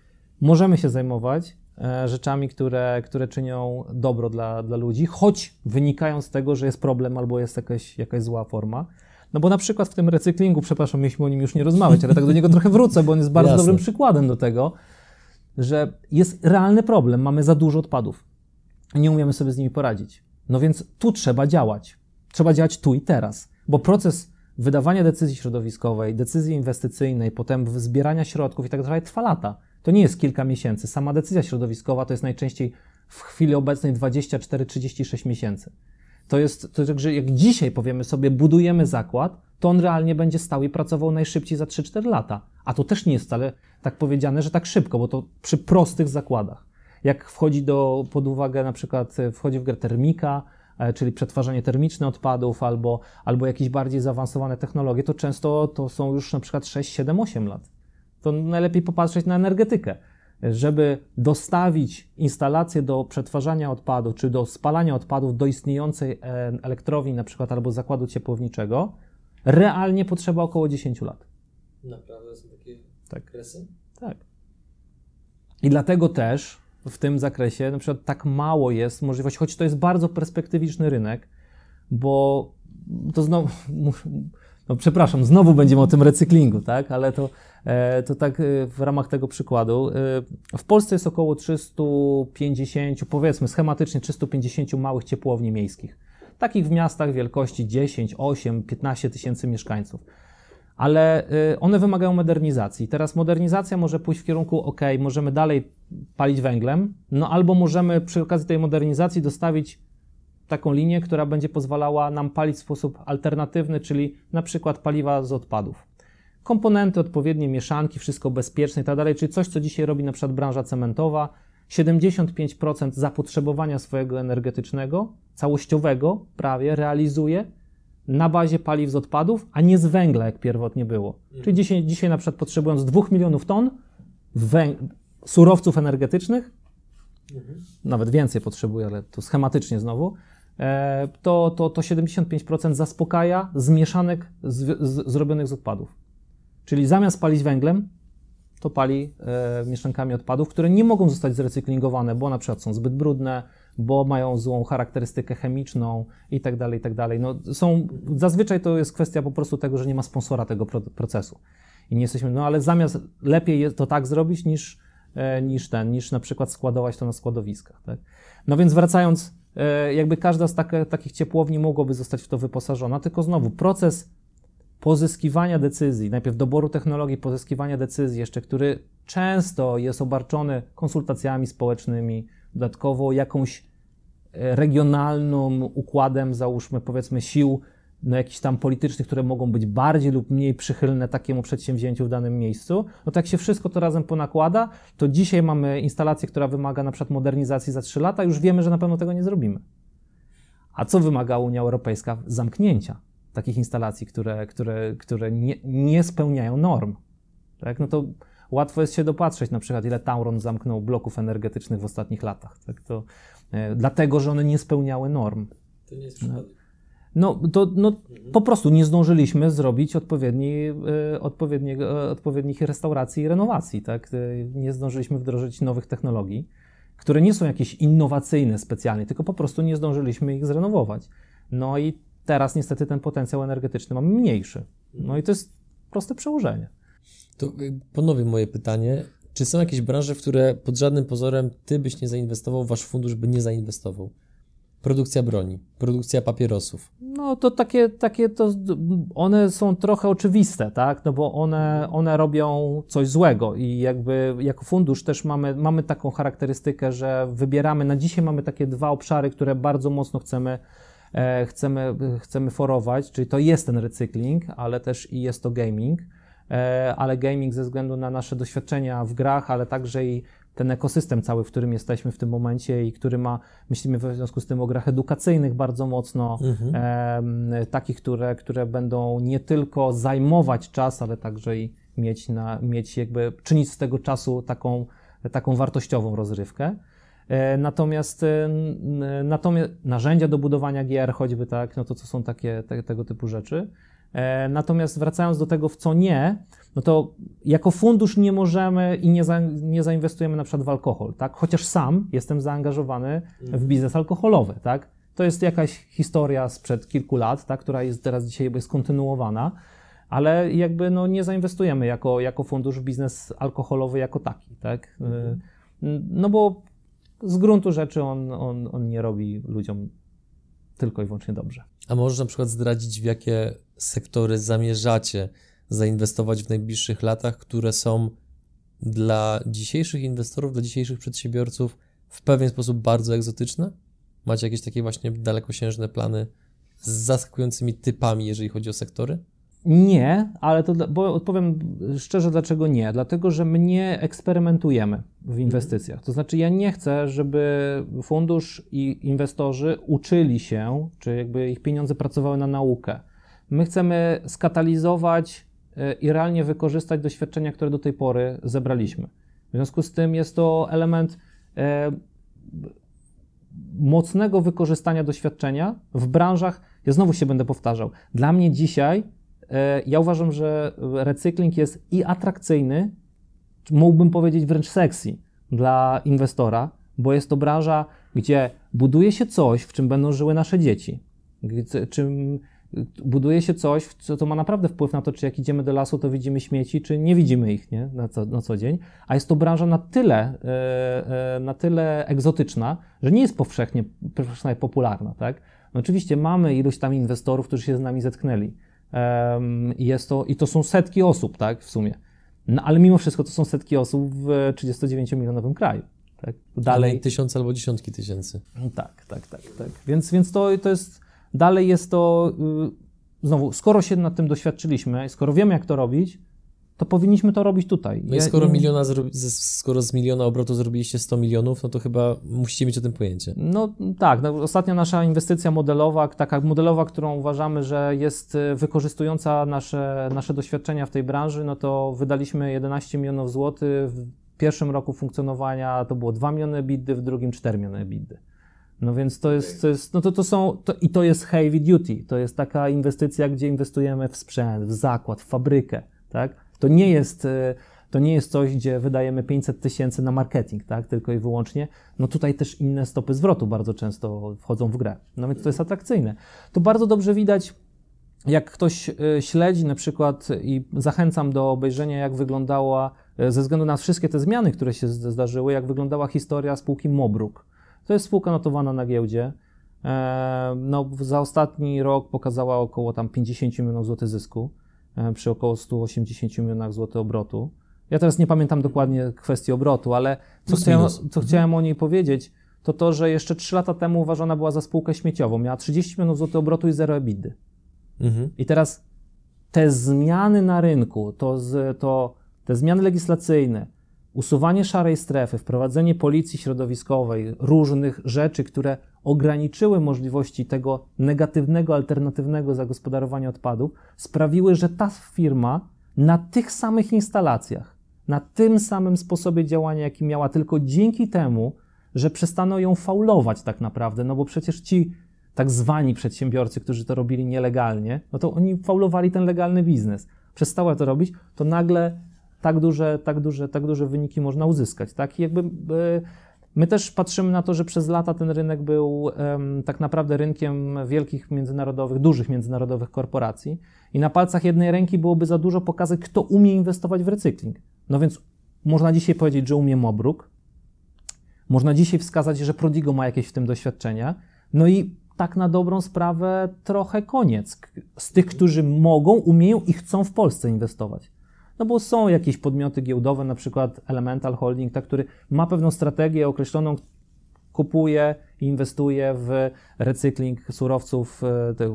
możemy się zajmować e, rzeczami, które, które czynią dobro dla, dla ludzi, choć wynikają z tego, że jest problem albo jest jakaś, jakaś zła forma. No bo na przykład w tym recyklingu, przepraszam, mieliśmy o nim już nie rozmawiać, ale tak do niego trochę wrócę, bo on jest bardzo Jasne. dobrym przykładem do tego, że jest realny problem, mamy za dużo odpadów. Nie umiemy sobie z nimi poradzić. No więc tu trzeba działać. Trzeba działać tu i teraz, bo proces wydawania decyzji środowiskowej, decyzji inwestycyjnej, potem zbierania środków i tak dalej trwa lata. To nie jest kilka miesięcy. Sama decyzja środowiskowa to jest najczęściej w chwili obecnej 24-36 miesięcy. To jest, to, że jak dzisiaj powiemy sobie, budujemy zakład, to on realnie będzie stał i pracował najszybciej za 3-4 lata. A to też nie jest wcale tak powiedziane, że tak szybko, bo to przy prostych zakładach. Jak wchodzi do, pod uwagę na przykład, e, wchodzi w grę termika, e, czyli przetwarzanie termiczne odpadów albo, albo jakieś bardziej zaawansowane technologie, to często to są już na przykład 6, 7, 8 lat. To najlepiej popatrzeć na energetykę. Żeby dostawić instalację do przetwarzania odpadów, czy do spalania odpadów do istniejącej e, elektrowni na przykład albo zakładu ciepłowniczego, realnie potrzeba około 10 lat. Naprawdę są takie Tak. kresy? Tak. I dlatego też w tym zakresie na przykład tak mało jest możliwości, choć to jest bardzo perspektywiczny rynek, bo to znowu, [LAUGHS] no przepraszam, znowu będziemy o tym recyklingu, tak, ale to, to tak e, w ramach tego przykładu. E, w Polsce jest około 350, powiedzmy schematycznie 350 małych ciepłowni miejskich. Takich w miastach wielkości 10, 8, 15 tysięcy mieszkańców ale one wymagają modernizacji. Teraz modernizacja może pójść w kierunku, ok, możemy dalej palić węglem, no albo możemy przy okazji tej modernizacji dostawić taką linię, która będzie pozwalała nam palić w sposób alternatywny, czyli na przykład paliwa z odpadów. Komponenty, odpowiednie mieszanki, wszystko bezpieczne i tak dalej, czyli coś, co dzisiaj robi na przykład branża cementowa. 75% zapotrzebowania swojego energetycznego, całościowego prawie realizuje na bazie paliw z odpadów, a nie z węgla, jak pierwotnie było. Czyli dzisiaj, dzisiaj na przykład potrzebując 2 milionów ton surowców energetycznych, nawet więcej potrzebuje, ale to schematycznie znowu, e, to, to, to 75% zaspokaja z mieszanek z, z, zrobionych z odpadów. Czyli zamiast palić węglem, to pali e, mieszankami odpadów, które nie mogą zostać zrecyklingowane, bo na przykład są zbyt brudne, bo mają złą charakterystykę chemiczną i tak dalej, i tak dalej. No, są, zazwyczaj to jest kwestia po prostu tego, że nie ma sponsora tego pro, procesu. I nie jesteśmy, no ale zamiast lepiej to tak zrobić niż, e, niż ten, niż na przykład składować to na składowiskach. Tak? No więc wracając, e, jakby każda z takich ciepłowni mogłaby zostać w to wyposażona, tylko znowu proces pozyskiwania decyzji, najpierw doboru technologii, pozyskiwania decyzji, jeszcze który często jest obarczony konsultacjami społecznymi, dodatkowo jakąś e, regionalną układem, załóżmy powiedzmy sił no, jakichś tam politycznych, które mogą być bardziej lub mniej przychylne takiemu przedsięwzięciu w danym miejscu, no to jak się wszystko to razem ponakłada, to dzisiaj mamy instalację, która wymaga na przykład modernizacji za 3 lata, już wiemy, że na pewno tego nie zrobimy. A co wymaga Unia Europejska? Zamknięcia takich instalacji, które, które, które nie, nie spełniają norm. Tak? No to łatwo jest się dopatrzeć, na przykład ile Tauron zamknął bloków energetycznych w ostatnich latach. Tak? To, e, dlatego, że one nie spełniały norm. To nie jest przypadek. No, to no, po prostu nie zdążyliśmy zrobić odpowiedni, e, odpowiedniego, e, odpowiednich restauracji i renowacji. Tak? E, Nie zdążyliśmy wdrożyć nowych technologii, które nie są jakieś innowacyjne specjalnie, tylko po prostu nie zdążyliśmy ich zrenowować. No i teraz niestety ten potencjał energetyczny mamy mniejszy. No i to jest proste przełożenie. To y, ponownie moje pytanie. Czy są jakieś branże, w które pod żadnym pozorem ty byś nie zainwestował, wasz fundusz by nie zainwestował? Produkcja broni, produkcja papierosów. No to takie, takie to, one są trochę oczywiste, tak? No bo one, one robią coś złego i jakby jako fundusz też mamy, mamy taką charakterystykę, że wybieramy, na dzisiaj mamy takie dwa obszary, które bardzo mocno chcemy, chcemy, chcemy forować, czyli to jest ten recykling, ale też i jest to gaming, e, ale gaming ze względu na nasze doświadczenia w grach, ale także i ten ekosystem cały, w którym jesteśmy w tym momencie i który ma, myślimy w związku z tym o grach edukacyjnych bardzo mocno, em, takich, które, które będą nie tylko zajmować czas, ale także i mieć, na, mieć jakby, czynić z tego czasu taką, taką wartościową rozrywkę. E, Natomiast, e, natomiast narzędzia do budowania gier, choćby tak, no to co są takie, te, tego typu rzeczy. E, Natomiast wracając do tego, w co nie, no to jako fundusz nie możemy i nie, za, nie zainwestujemy na przykład w alkohol, tak? Chociaż sam jestem zaangażowany w biznes alkoholowy, tak? To jest jakaś historia sprzed kilku lat, tak? która jest teraz dzisiaj jakby skontynuowana, ale jakby no nie zainwestujemy jako, jako fundusz w biznes alkoholowy jako taki, tak? Y, No bo z gruntu rzeczy on, on, on nie robi ludziom tylko i wyłącznie dobrze. A możesz na przykład zdradzić, w jakie sektory zamierzacie zainwestować w najbliższych latach, które są dla dzisiejszych inwestorów, dla dzisiejszych przedsiębiorców w pewien sposób bardzo egzotyczne? Macie jakieś takie właśnie dalekosiężne plany z zaskakującymi typami, jeżeli chodzi o sektory? Nie, ale to, bo odpowiem szczerze, dlaczego nie. Dlatego, że my nie eksperymentujemy w inwestycjach. To znaczy, ja nie chcę, żeby fundusz i inwestorzy uczyli się, czy jakby ich pieniądze pracowały na naukę. My chcemy skatalizować e, i realnie wykorzystać doświadczenia, które do tej pory zebraliśmy. W związku z tym jest to element e, mocnego wykorzystania doświadczenia w branżach. Ja znowu się będę powtarzał. Dla mnie dzisiaj ja uważam, że recykling jest i atrakcyjny, mógłbym powiedzieć wręcz sexy dla inwestora, bo jest to branża, gdzie buduje się coś, w czym będą żyły nasze dzieci. Czym buduje się coś, co to ma naprawdę wpływ na to, czy jak idziemy do lasu, to widzimy śmieci, czy nie widzimy ich nie? Na, co, na co dzień. A jest to branża na tyle, e, e, na tyle egzotyczna, że nie jest powszechnie, powszechnie popularna. Tak? No oczywiście mamy iluś tam inwestorów, którzy się z nami zetknęli jest to, I to są setki osób, tak, w sumie. No, ale mimo wszystko to są setki osób w 39-milionowym kraju. Tak? Dalej. Tysiące albo dziesiątki tysięcy. Tak, tak, tak. tak. Więc, więc to, to jest, dalej jest to, y, znowu, skoro się nad tym doświadczyliśmy, skoro wiemy, jak to robić, to powinniśmy to robić tutaj. No i skoro, miliona, skoro z miliona obrotu zrobiliście 100 milionów, no to chyba musicie mieć o tym pojęcie. No tak, no, ostatnia nasza inwestycja modelowa, taka modelowa, którą uważamy, że jest y, wykorzystująca nasze, nasze doświadczenia w tej branży, no to wydaliśmy 11 milionów złotych. W pierwszym roku funkcjonowania to było 2 miliony bidy, w drugim 4 miliony bidy. No więc to jest, to jest no to, to są, to, i to jest heavy duty, to jest taka inwestycja, gdzie inwestujemy w sprzęt, w zakład, w fabrykę, tak? To nie jest, e, to nie jest coś, gdzie wydajemy 500 tysięcy na marketing, tak, tylko i wyłącznie. No tutaj też inne stopy zwrotu bardzo często wchodzą w grę. No więc to jest atrakcyjne. To bardzo dobrze widać jak ktoś e, śledzi na przykład i zachęcam do obejrzenia, jak wyglądała, e, ze względu na wszystkie te zmiany, które się zdarzyły, jak wyglądała historia spółki Mobruk. To jest spółka notowana na giełdzie. No, za ostatni rok pokazała około tam 50 milionów złotych zysku. E, przy około 180 milionach złotych obrotu. Ja teraz nie pamiętam dokładnie kwestii obrotu, ale co, chciałem, co mhm. chciałem o niej powiedzieć, to to, że jeszcze 3 lata temu uważana była za spółkę śmieciową. Miała 30 milionów złotych obrotu i zero EBITDA. Mhm. I teraz te zmiany na rynku, to, to, te zmiany legislacyjne, usuwanie szarej strefy, wprowadzenie policji środowiskowej, różnych rzeczy, które ograniczyły możliwości tego negatywnego, alternatywnego zagospodarowania odpadów, sprawiły, że ta firma na tych samych instalacjach, na tym samym sposobie działania, jaki miała, tylko dzięki temu, że przestano ją faulować tak naprawdę, no bo przecież ci tak zwani przedsiębiorcy, którzy to robili nielegalnie, no to oni faulowali ten legalny biznes. Przestała to robić, to nagle tak duże, tak duże, tak duże wyniki można uzyskać. Tak? I jakby e, my też patrzymy na to, że przez lata ten rynek był tak naprawdę rynkiem wielkich międzynarodowych, dużych międzynarodowych korporacji i na palcach jednej ręki byłoby za dużo pokazać, kto umie inwestować w recykling. No więc można dzisiaj powiedzieć, że umie Mobruk, można dzisiaj wskazać, że Prodigo ma jakieś w tym doświadczenia, no i tak na dobrą sprawę trochę koniec z tych, którzy mogą, umieją i chcą w Polsce inwestować. No bo są jakieś podmioty giełdowe, na przykład Elemental Holding, tak, który ma pewną strategię określoną, kupuje i inwestuje w recykling surowców, e, tych,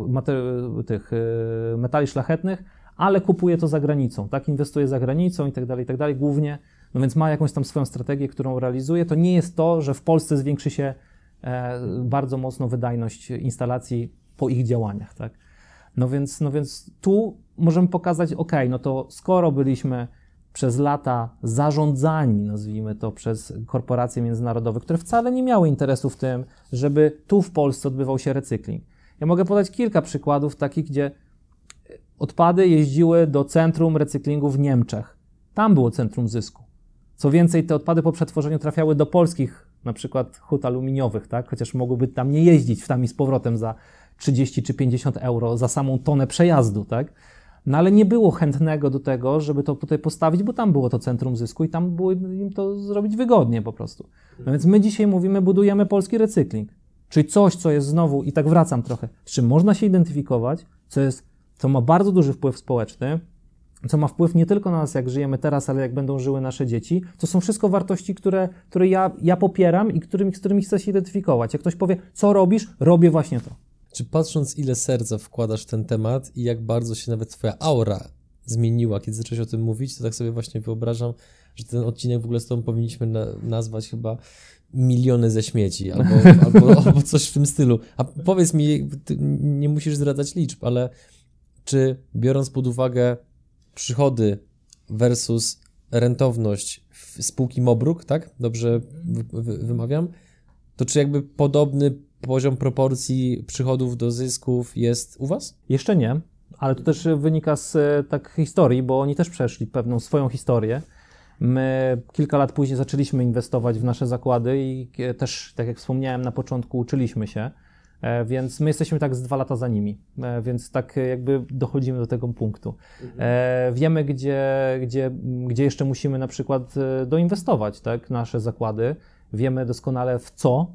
tych e, metali szlachetnych, ale kupuje to za granicą, tak, inwestuje za granicą i tak dalej, i tak dalej, głównie, no więc ma jakąś tam swoją strategię, którą realizuje. To nie jest to, że w Polsce zwiększy się e, bardzo mocno wydajność instalacji po ich działaniach, tak. No więc, no więc tu możemy pokazać, ok, no to skoro byliśmy przez lata zarządzani, nazwijmy to, przez korporacje międzynarodowe, które wcale nie miały interesu w tym, żeby tu w Polsce odbywał się recykling. Ja mogę podać kilka przykładów takich, gdzie odpady jeździły do centrum recyklingu w Niemczech. Tam było centrum zysku. Co więcej, te odpady po przetworzeniu trafiały do polskich, na przykład hut aluminiowych, tak? chociaż mogłyby tam nie jeździć tam i z powrotem za 30 czy 50 euro za samą tonę przejazdu, tak? No ale nie było chętnego do tego, żeby to tutaj postawić, bo tam było to centrum zysku i tam było im to zrobić wygodnie po prostu. No więc my dzisiaj mówimy, budujemy polski recykling. Czyli coś, co jest znowu, i tak wracam trochę, z czym można się identyfikować, co, jest, co ma bardzo duży wpływ społeczny, co ma wpływ nie tylko na nas, jak żyjemy teraz, ale jak będą żyły nasze dzieci, to są wszystko wartości, które, które ja, ja popieram i którymi, z którymi chcę się identyfikować. Jak ktoś powie, co robisz, robię właśnie to. Czy patrząc, ile serca wkładasz w ten temat i jak bardzo się nawet Twoja aura zmieniła, kiedy zacząłeś o tym mówić, to tak sobie właśnie wyobrażam, że ten odcinek w ogóle z Tobą powinniśmy na, nazwać chyba miliony ze śmieci [LAUGHS] albo, albo, albo coś w tym stylu. A powiedz mi, nie musisz zdradzać liczb, ale czy biorąc pod uwagę przychody versus rentowność spółki Mobruk, tak? Dobrze wymawiam? To czy jakby podobny poziom proporcji przychodów do zysków jest u Was? Jeszcze nie, ale to też wynika z e, tak historii, bo oni też przeszli pewną swoją historię. My kilka lat później zaczęliśmy inwestować w nasze zakłady i e, też, tak jak wspomniałem na początku, uczyliśmy się. E, więc my jesteśmy tak z dwa lata za nimi, więc tak jakby dochodzimy do tego punktu. Mhm. Wiemy, gdzie, gdzie, gdzie jeszcze musimy na przykład doinwestować tak, nasze zakłady. Wiemy doskonale w co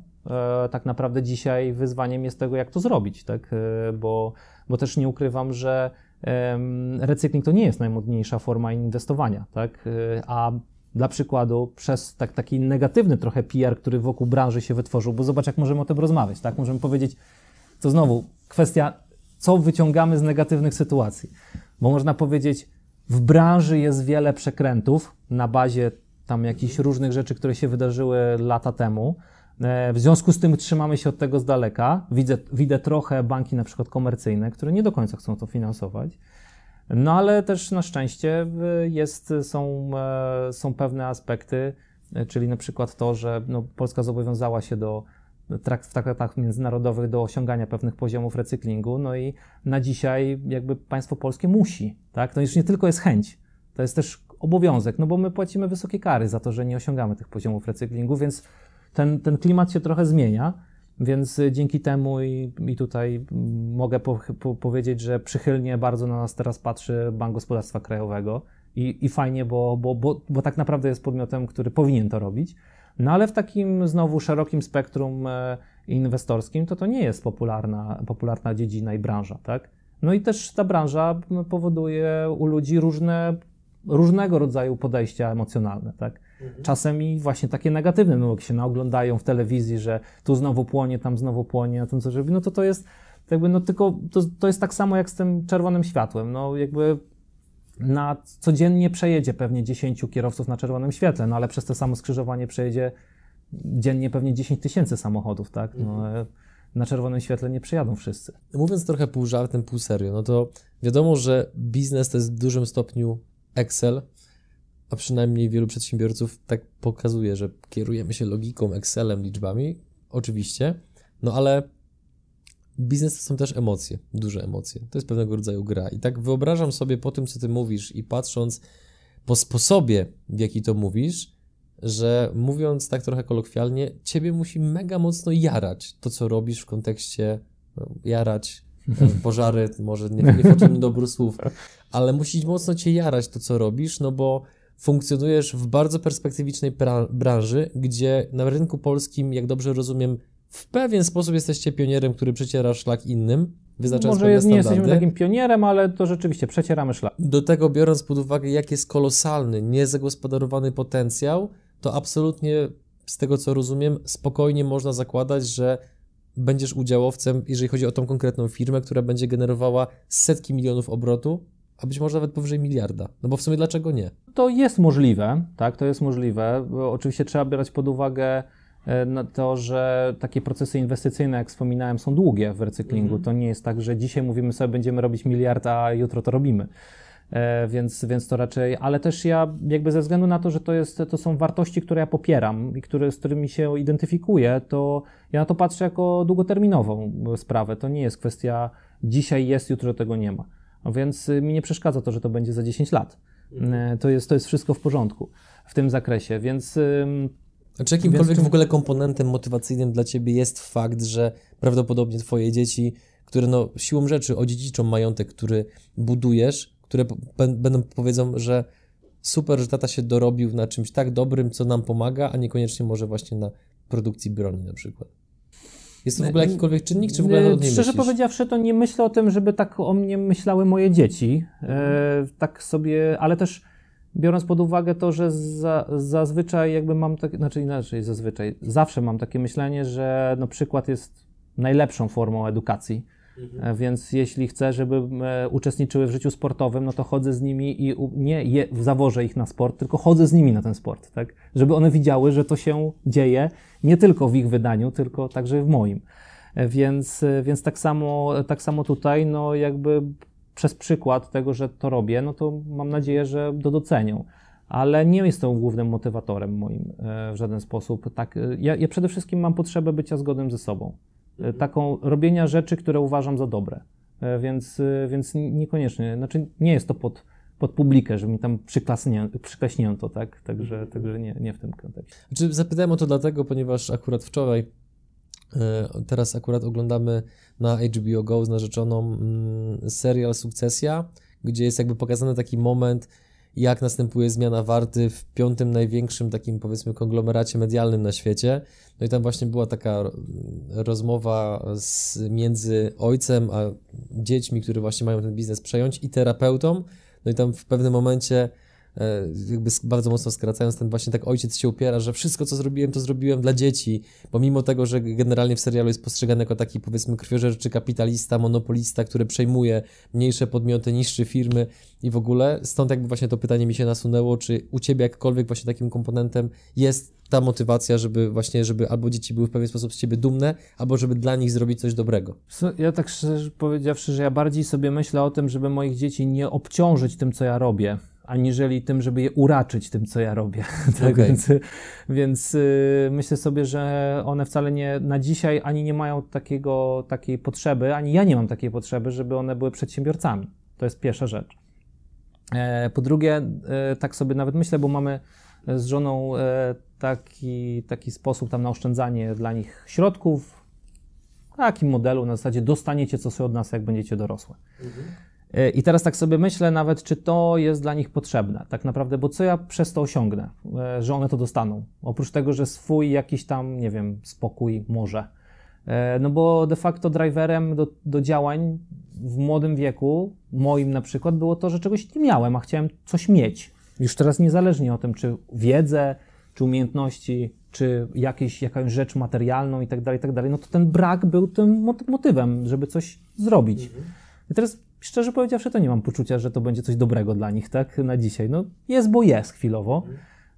tak naprawdę dzisiaj wyzwaniem jest tego, jak to zrobić, tak? E, bo, bo też nie ukrywam, że recykling to nie jest najmodniejsza forma inwestowania, tak? E, a dla przykładu, przez tak, taki negatywny trochę PR, który wokół branży się wytworzył, bo zobacz, jak możemy o tym rozmawiać, tak? Możemy powiedzieć, to znowu kwestia, co wyciągamy z negatywnych sytuacji. Bo można powiedzieć, w branży jest wiele przekrętów na bazie tam jakichś różnych rzeczy, które się wydarzyły lata temu, E, w związku z tym trzymamy się od tego z daleka. Widzę, widzę trochę banki na przykład komercyjne, które nie do końca chcą to finansować. No ale też na szczęście e, jest, są, e, są pewne aspekty, czyli na przykład to, że no, Polska zobowiązała się do w traktatach międzynarodowych do osiągania pewnych poziomów recyklingu, no i na dzisiaj jakby państwo polskie musi, tak? To już nie tylko jest chęć, to jest też obowiązek, no bo my płacimy wysokie kary za to, że nie osiągamy tych poziomów recyklingu, więc ten, ten klimat się trochę zmienia, więc y, dzięki temu i, i tutaj mogę po, po, powiedzieć, że przychylnie bardzo na nas teraz patrzy Bank Gospodarstwa Krajowego i, i fajnie, bo, bo, bo, bo tak naprawdę jest podmiotem, który powinien to robić. No ale w takim znowu szerokim spektrum e, inwestorskim to to nie jest popularna, popularna dziedzina i branża, tak? No i też ta branża powoduje u ludzi różne, różnego rodzaju podejścia emocjonalne, tak? Mhm. Czasem i właśnie takie negatywne, no jak się naoglądają w telewizji, że tu znowu płonie, tam znowu płonie, na tym co robi, no to to jest jakby, no tylko, to, to jest tak samo jak z tym czerwonym światłem, no jakby na codziennie przejedzie pewnie 10 kierowców na czerwonym świetle, no ale przez to samo skrzyżowanie przejedzie dziennie pewnie 10 tysięcy samochodów, tak? No, mhm. Na czerwonym świetle nie przejadą wszyscy. Mówiąc trochę pół żartem, pół serio, no to wiadomo, że biznes to jest w dużym stopniu Excel, a przynajmniej wielu przedsiębiorców tak pokazuje, że kierujemy się logiką, Excelem, liczbami, oczywiście, no ale biznes to są też emocje, duże emocje. To jest pewnego rodzaju gra. I tak wyobrażam sobie po tym, co ty mówisz i patrząc po sposobie, w jaki to mówisz, że mówiąc tak trochę kolokwialnie, ciebie musi mega mocno jarać to, co robisz w kontekście no, jarać, [LAUGHS] pożary, może nie, nie wchodzimy dobru słów, ale musi mocno cię jarać to, co robisz, no bo funkcjonujesz w bardzo perspektywicznej branży, gdzie na rynku polskim, jak dobrze rozumiem, w pewien sposób jesteście pionierem, który przeciera szlak innym, wyznaczając Może nie jesteśmy takim pionierem, ale to rzeczywiście przecieramy szlak. Do tego biorąc pod uwagę, jak jest kolosalny, niezagospodarowany potencjał, to absolutnie z tego co rozumiem, spokojnie można zakładać, że będziesz udziałowcem, jeżeli chodzi o tą konkretną firmę, która będzie generowała setki milionów obrotu, a być może nawet powyżej miliarda. No bo w sumie dlaczego nie? To jest możliwe, tak, to jest możliwe. Oczywiście trzeba brać pod uwagę e, na to, że takie procesy inwestycyjne, jak wspominałem, są długie w recyklingu. Mhm. To nie jest tak, że dzisiaj mówimy sobie, będziemy robić miliard, a jutro to robimy. E, więc, więc to raczej, ale też ja jakby ze względu na to, że to, jest, to są wartości, które ja popieram i które, z którymi się identyfikuję, to ja na to patrzę jako długoterminową sprawę. To nie jest kwestia dzisiaj jest, jutro tego nie ma. Więc y, mi nie przeszkadza to, że to będzie za 10 lat. Mhm. E, to, jest, to jest wszystko w porządku w tym zakresie, więc... A czy jakimkolwiek więc... w ogóle komponentem motywacyjnym dla Ciebie jest fakt, że prawdopodobnie Twoje dzieci, które no, siłą rzeczy odziedziczą majątek, który budujesz, które będą powiedzą, że super, że tata się dorobił na czymś tak dobrym, co nam pomaga, a niekoniecznie może właśnie na produkcji broni na przykład? Jest to w ogóle jakikolwiek czynnik, czy w ogóle o Szczerze myślisz? powiedziawszy, to nie myślę o tym, żeby tak o mnie myślały moje dzieci. E, tak sobie, ale też biorąc pod uwagę to, że za, zazwyczaj jakby mam tak, znaczy inaczej zazwyczaj, zawsze mam takie myślenie, że no przykład jest najlepszą formą edukacji. E, Więc jeśli chcę, żeby e, uczestniczyły w życiu sportowym, no to chodzę z nimi i nie je, zawożę ich na sport, tylko chodzę z nimi na ten sport, tak? Żeby one widziały, że to się dzieje nie tylko w ich wydaniu, tylko także w moim. E, Więc, więc tak, samo, tak samo tutaj, no jakby przez przykład tego, że to robię, no to mam nadzieję, że to docenią. Ale nie jest to głównym motywatorem moim w żaden sposób. Tak, ja, ja przede wszystkim mam potrzebę bycia zgodnym ze sobą. E, Taką robienia rzeczy, które uważam za dobre. E, Więc, e, więc niekoniecznie, znaczy nie jest to pod, pod publikę, że mi tam przyklaśnięto, tak? Także, także nie, nie w tym kontekście. Znaczy, zapytałem o to dlatego, ponieważ akurat wczoraj, teraz akurat oglądamy na HBO Go z narzeczoną mm, serial Sukcesja, gdzie jest jakby pokazany taki moment, jak następuje zmiana warty w piątym największym takim powiedzmy konglomeracie medialnym na świecie. No i tam właśnie była taka rozmowa z, między ojcem a dziećmi, które właśnie mają ten biznes przejąć i terapeutą. No i tam w pewnym momencie jakby sk- bardzo mocno skracając, ten właśnie tak ojciec się upiera, że wszystko co zrobiłem, to zrobiłem dla dzieci, pomimo tego, że generalnie w serialu jest postrzegany jako taki powiedzmy krwiożerczy kapitalista, monopolista, który przejmuje mniejsze podmioty, niższe firmy i w ogóle, stąd jakby właśnie to pytanie mi się nasunęło, czy u Ciebie jakkolwiek właśnie takim komponentem jest ta motywacja, żeby właśnie, żeby albo dzieci były w pewien sposób z Ciebie dumne, albo żeby dla nich zrobić coś dobrego. Ja tak szczerze powiedziawszy, że ja bardziej sobie myślę o tym, żeby moich dzieci nie obciążyć tym, co ja robię, aniżeli tym, żeby je uraczyć tym, co ja robię. [LAUGHS] tak, Okej. Więc, więc y, myślę sobie, że one wcale nie na dzisiaj ani nie mają takiego, takiej potrzeby, ani ja nie mam takiej potrzeby, żeby one były przedsiębiorcami. To jest pierwsza rzecz. E, Po drugie, e, tak sobie nawet myślę, bo mamy z żoną e, taki, taki sposób tam na oszczędzanie dla nich środków, takim modelu na zasadzie dostaniecie coś od nas, jak będziecie dorosłe. E, I teraz tak sobie myślę nawet, czy to jest dla nich potrzebne, tak naprawdę, bo co ja przez to osiągnę, e, że one to dostaną? Oprócz tego, że swój jakiś tam, nie wiem, spokój może. E, No bo de facto driverem do, do działań w młodym wieku, moim na przykład, było to, że czegoś nie miałem, a chciałem coś mieć. Już teraz niezależnie o tym, czy wiedzę, czy umiejętności, czy jakieś, jakąś rzecz materialną i tak dalej, i tak dalej, no to ten brak był tym mot- motywem, żeby coś zrobić. I teraz, szczerze powiedziawszy, to nie mam poczucia, że to będzie coś dobrego dla nich, tak, na dzisiaj. No jest, bo jest chwilowo,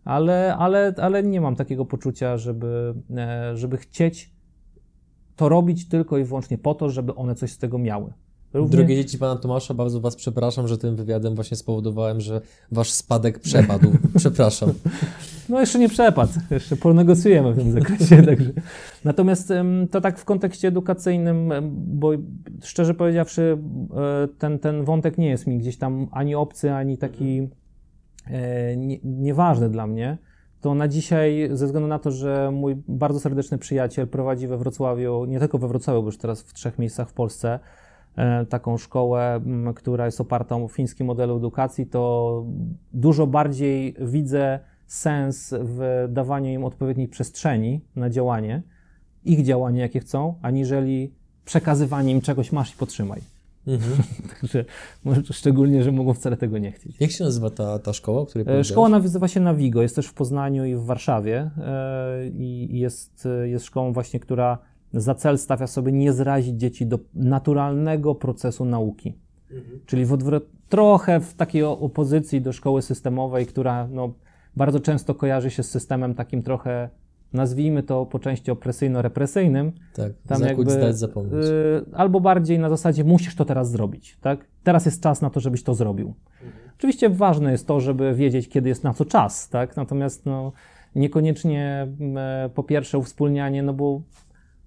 ale, ale, ale nie mam takiego poczucia, żeby, e, żeby chcieć to robić tylko i wyłącznie po to, żeby one coś z tego miały. Równie- Drogie dzieci pana Tomasza, bardzo was przepraszam, że tym wywiadem właśnie spowodowałem, że wasz spadek przepadł. [LAUGHS] przepraszam. No jeszcze nie przepadł, jeszcze ponegocjujemy w tym zakresie. [LAUGHS] Także. Natomiast to tak w kontekście edukacyjnym, bo szczerze powiedziawszy, e, ten, ten wątek nie jest mi gdzieś tam ani obcy, ani taki e, nie, nieważny dla mnie. To na dzisiaj, ze względu na to, że mój bardzo serdeczny przyjaciel prowadzi we Wrocławiu, nie tylko we Wrocławiu, bo już teraz w trzech miejscach w Polsce, taką szkołę, która jest oparta o fiński model edukacji, to dużo bardziej widzę sens w dawaniu im odpowiedniej przestrzeni na działanie, ich działanie, jakie chcą, aniżeli przekazywanie im czegoś masz i potrzymaj. Mhm. [LAUGHS] Także szczególnie, że mogą wcale tego nie chcieć. Jak się nazywa ta, ta szkoła, o której E? Szkoła nazywa się Navigo, jest też w Poznaniu i w Warszawie e, i jest, e, jest szkołą właśnie, która za cel stawia sobie nie zrazić dzieci do naturalnego procesu nauki. Czyli w odwrot, trochę w takiej opozycji do szkoły systemowej, która no, bardzo często kojarzy się z systemem takim trochę, nazwijmy to po części opresyjno-represyjnym, Tak, tam zakłóć, jakby, zdać, zapomnieć. y, albo bardziej na zasadzie musisz to teraz zrobić, tak? Teraz jest czas na to, żebyś to zrobił. Oczywiście ważne jest to, żeby wiedzieć, kiedy jest na co czas, tak? Natomiast no, niekoniecznie mm, e, po pierwsze uwspólnianie, no bo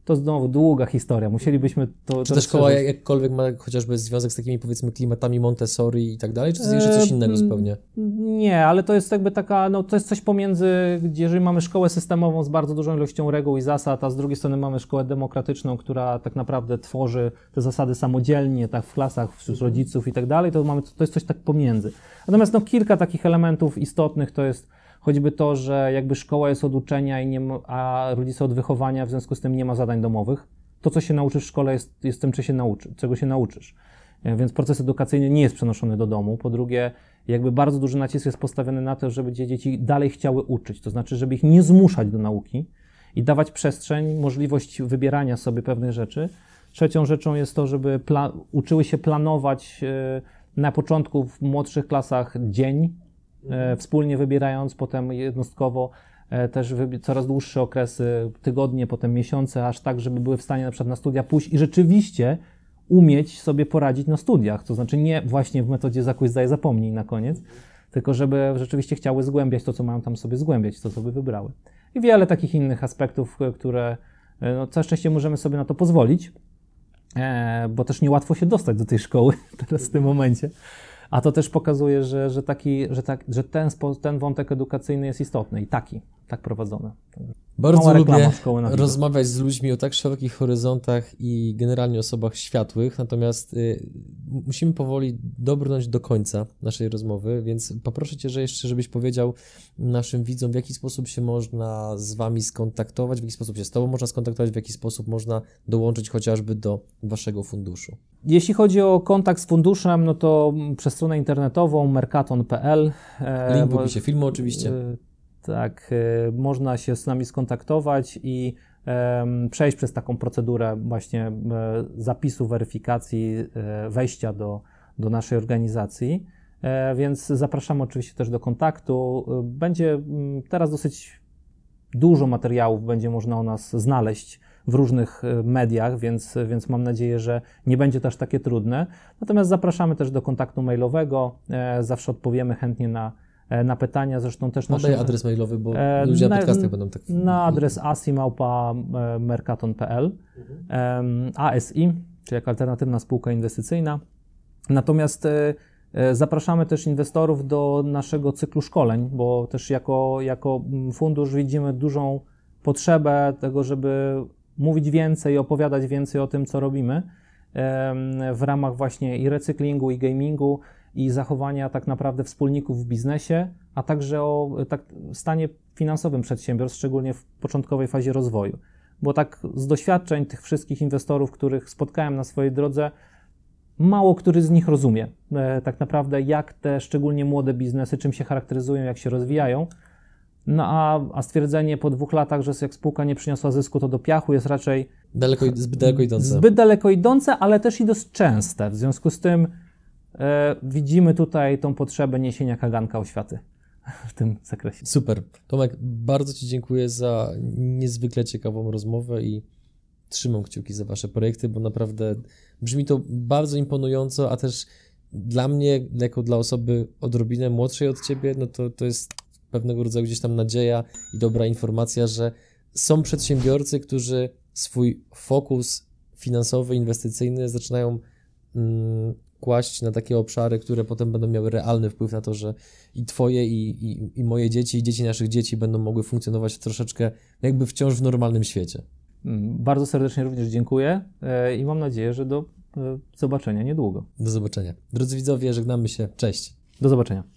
to znowu długa historia. Musielibyśmy to. Czy to ta szkoła jakkolwiek ma chociażby związek z takimi powiedzmy klimatami Montessori i tak dalej, czy to jest jeszcze coś innego zupełnie? Nie, ale to jest jakby taka, no to jest coś pomiędzy, jeżeli mamy szkołę systemową z bardzo dużą ilością reguł i zasad, a z drugiej strony mamy szkołę demokratyczną, która tak naprawdę tworzy te zasady samodzielnie, tak w klasach, wśród rodziców i tak dalej, to mamy, to jest coś tak pomiędzy. Natomiast no kilka takich elementów istotnych to jest choćby to, że jakby szkoła jest od uczenia, i nie ma, a rodzice od wychowania, w związku z tym nie ma zadań domowych. to, co się nauczysz w szkole, jest, jest tym, się nauczy, czego się nauczysz. E, Więc proces edukacyjny nie jest przenoszony do domu. Po drugie, jakby bardzo duży nacisk jest postawiony na to, żeby dzie- dzieci dalej chciały uczyć, to znaczy, żeby ich nie zmuszać do nauki i dawać przestrzeń, możliwość wybierania sobie pewnych rzeczy. Trzecią rzeczą jest to, żeby uczyły się planować e, na początku w młodszych klasach dzień, wspólnie wybierając, potem jednostkowo e, też coraz dłuższe okresy, tygodnie, potem miesiące, aż tak, żeby były w stanie na przykład na studia pójść i rzeczywiście umieć sobie poradzić na studiach. To znaczy nie właśnie w metodzie zdaj, zapomnij na koniec, tylko żeby rzeczywiście chciały zgłębiać to, co mają tam sobie zgłębiać, to, co by wybrały. I wiele takich innych aspektów, e, które e, no, całe szczęście możemy sobie na to pozwolić, e, bo też niełatwo się dostać do tej szkoły [LAUGHS] teraz w tym momencie. A to też pokazuje, że, że, taki, że, tak, że ten, ten wątek edukacyjny jest istotny i taki, tak prowadzony. Bardzo lubię rozmawiać z ludźmi o tak szerokich horyzontach i generalnie osobach światłych, natomiast y, musimy powoli dobrnąć do końca naszej rozmowy, więc poproszę Cię, że jeszcze, żebyś powiedział naszym widzom, w jaki sposób się można z Wami skontaktować, w jaki sposób się z Tobą można skontaktować, w jaki sposób można dołączyć chociażby do Waszego funduszu. Jeśli chodzi o kontakt z funduszem, no to przez stronę internetową mercaton.pl. e, Link w opisie filmu oczywiście. e, Tak, e, można się z nami skontaktować i przejść przez taką procedurę właśnie e, zapisu, weryfikacji, e, wejścia do, do naszej organizacji. E, Więc zapraszamy oczywiście też do kontaktu. Będzie mm, teraz dosyć dużo materiałów będzie można o nas znaleźć w różnych mediach, więc, więc mam nadzieję, że nie będzie to aż takie trudne. Natomiast zapraszamy też do kontaktu mailowego. Zawsze odpowiemy chętnie na, na pytania. Zresztą też Podaj nasze, adres mailowy, bo E, ludzie na na- podcastach będą tak... na adres asimałpa.mercaton.pl em, ASI, czyli jako alternatywna spółka inwestycyjna. Natomiast e, e, zapraszamy też inwestorów do naszego cyklu szkoleń, bo też jako, jako fundusz widzimy dużą potrzebę tego, żeby mówić więcej, opowiadać więcej o tym, co robimy w ramach właśnie i recyklingu, i gamingu, i zachowania tak naprawdę wspólników w biznesie, a także o tak, stanie finansowym przedsiębiorstw, szczególnie w początkowej fazie rozwoju. Bo tak z doświadczeń tych wszystkich inwestorów, których spotkałem na swojej drodze, mało który z nich rozumie e, tak naprawdę, jak te szczególnie młode biznesy, czym się charakteryzują, jak się rozwijają. No a, a stwierdzenie po dwóch latach, że jak spółka nie przyniosła zysku, to do piachu jest raczej Daleko, zbyt daleko idące. zbyt daleko idące, ale też i dość częste. W związku z tym widzimy tutaj tą potrzebę niesienia kaganka oświaty w tym zakresie. Super. Tomek, bardzo Ci dziękuję za niezwykle ciekawą rozmowę i trzymam kciuki za Wasze projekty, bo naprawdę brzmi to bardzo imponująco, a też dla mnie, jako dla osoby odrobinę młodszej od Ciebie, no to, to jest pewnego rodzaju gdzieś tam nadzieja i dobra informacja, że są przedsiębiorcy, którzy swój fokus finansowy, inwestycyjny zaczynają mm, kłaść na takie obszary, które potem będą miały realny wpływ na to, że i Twoje, i, i, i moje dzieci, i dzieci naszych dzieci będą mogły funkcjonować troszeczkę jakby wciąż w normalnym świecie. Mm, Bardzo serdecznie również dziękuję e, i mam nadzieję, że do e, zobaczenia niedługo. Do zobaczenia. Drodzy widzowie, żegnamy się. Cześć. Do zobaczenia.